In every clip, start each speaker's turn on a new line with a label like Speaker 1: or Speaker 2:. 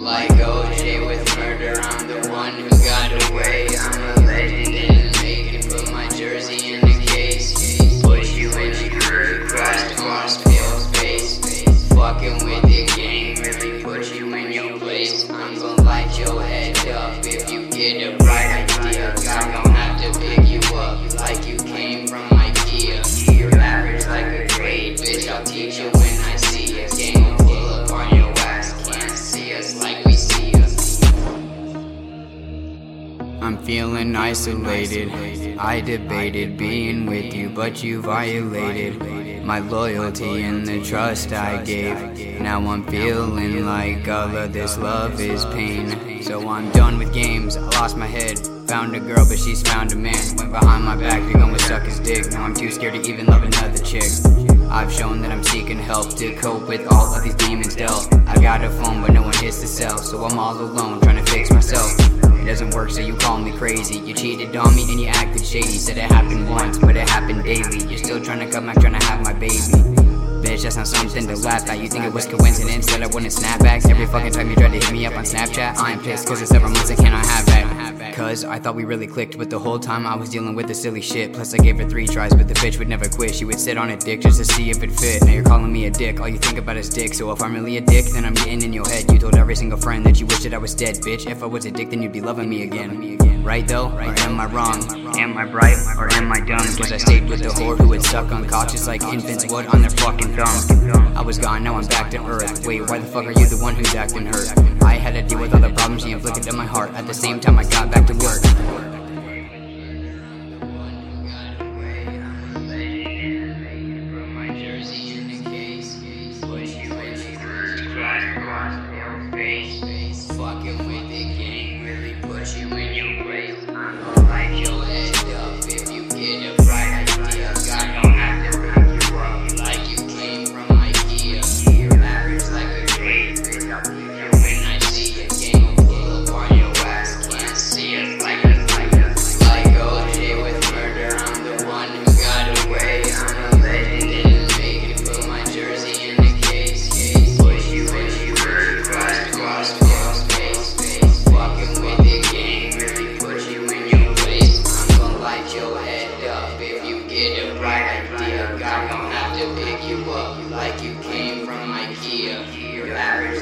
Speaker 1: Like OJ with murder, I'm the one who got away. I'm a legend, didn't make it, put my jersey in I'm feeling isolated. I debated being with you, but you violated my loyalty and the trust I gave. Now I'm feeling like all of this love is pain. So I'm done with games, I lost my head. Found a girl, but she's found a man. Went behind my back, you're gonna suck his dick. Now I'm too scared to even love another chick. I've shown that I'm seeking help to cope with all of these demons dealt. I got a phone, but no one hits the cell, so I'm all alone trying to fix myself. It doesn't work, so you call me crazy. You cheated on me and you acted shady. Said it happened once, but it happened daily. You're still trying to come back, trying to have my baby. Bitch, that's not something to laugh at. You think it was coincidence that I wouldn't snap back? Every fucking time you tried to hit me up on Snapchat, I'm pissed cause it's several months I cannot have that. Cause I thought we really clicked, but the whole time I was dealing with the silly shit. Plus, I gave her three tries, but the bitch would never quit. She would sit on a dick just to see if it fit. Now you're calling me a dick, all you think about is dick. So if I'm really a dick, then I'm getting in your head. You told every single friend that you wished that I was dead, bitch. If I was a dick, then you'd be loving me again. Right though? Or am I wrong? Am I bright or am I dumb? Cause I stayed with the whore who would suck on cock like infants would on their fucking thumb. I was gone, now I'm back to earth. Wait, why the fuck are you the one who's acting hurt? I had to deal with all the problems she inflicted on my heart. At the same time, I got back to work.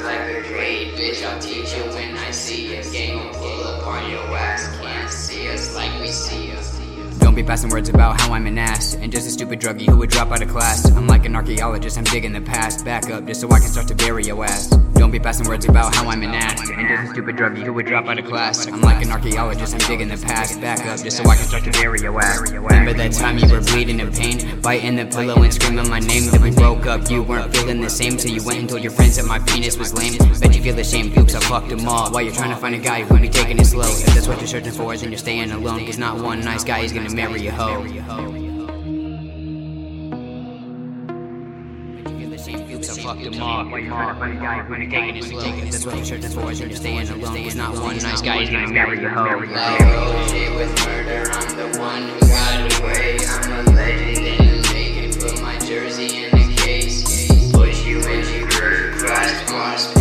Speaker 1: Like a grade, bitch. I'll teach you when I see you. Gang will pull up on your ass. Can't see us like we see us. Don't be passing words about how I'm an ass and just a stupid druggie who would drop out of class. I'm like an archaeologist, I'm digging the past. Back up just so I can start to bury your ass. Don't be passing words about how I'm an ass and just a stupid druggie who would drop out of class. I'm like an archaeologist, I'm digging the past. Back up just so I can start to bury your ass. Remember that time you were bleeding in pain, biting the pillow and screaming my name. Then we broke up, you weren't feeling the same, so you went and told your friends that my penis was lame. Bet you feel ashamed, oops, I fucked them all. While you're trying to find a guy who be taking it slow. If that's what you're searching for, then you're staying alone. Cause not one nice guy is gonna marry a hoe. fucked taking taking. Alone not one nice guy, he's gonna hoe. Like, oh, with murder, I'm the one who got away. I'm a legend in the making, put my jersey in the case. Push you in your cross, cross.